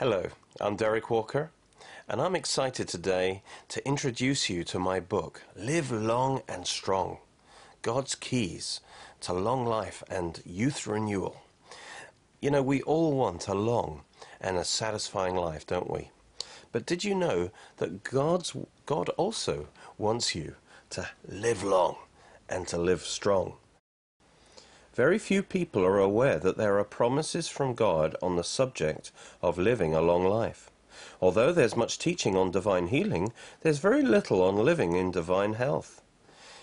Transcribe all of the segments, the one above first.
Hello, I'm Derek Walker, and I'm excited today to introduce you to my book, Live Long and Strong God's Keys to Long Life and Youth Renewal. You know, we all want a long and a satisfying life, don't we? But did you know that God's, God also wants you to live long and to live strong? Very few people are aware that there are promises from God on the subject of living a long life. Although there's much teaching on divine healing, there's very little on living in divine health.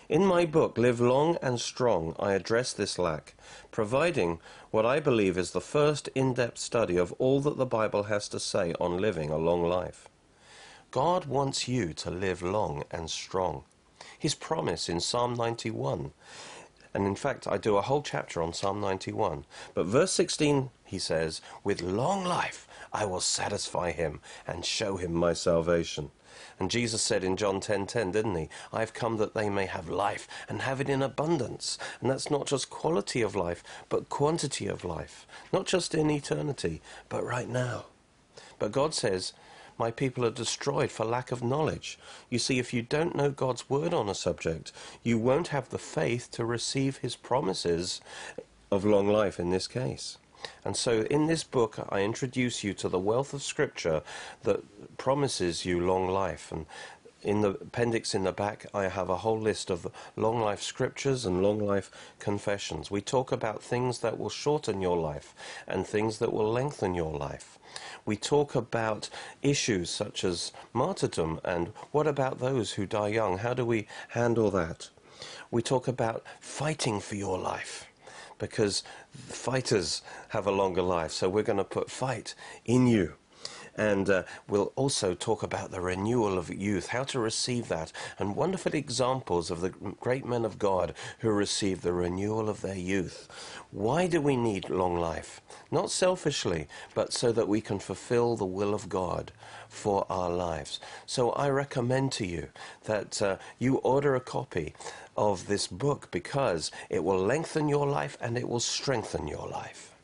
In my book, Live Long and Strong, I address this lack, providing what I believe is the first in depth study of all that the Bible has to say on living a long life. God wants you to live long and strong. His promise in Psalm 91 and in fact, I do a whole chapter on Psalm 91. But verse 16, he says, With long life I will satisfy him and show him my salvation. And Jesus said in John 10:10, 10, 10, didn't he? I've come that they may have life and have it in abundance. And that's not just quality of life, but quantity of life. Not just in eternity, but right now. But God says, my people are destroyed for lack of knowledge. You see, if you don't know God's word on a subject, you won't have the faith to receive his promises of long life in this case. And so in this book, I introduce you to the wealth of scripture that promises you long life. And in the appendix in the back, I have a whole list of long life scriptures and long life confessions. We talk about things that will shorten your life and things that will lengthen your life. We talk about issues such as martyrdom and what about those who die young? How do we handle that? We talk about fighting for your life because fighters have a longer life, so we're going to put fight in you. And uh, we'll also talk about the renewal of youth, how to receive that, and wonderful examples of the great men of God who received the renewal of their youth. Why do we need long life? Not selfishly, but so that we can fulfill the will of God for our lives. So I recommend to you that uh, you order a copy of this book because it will lengthen your life and it will strengthen your life.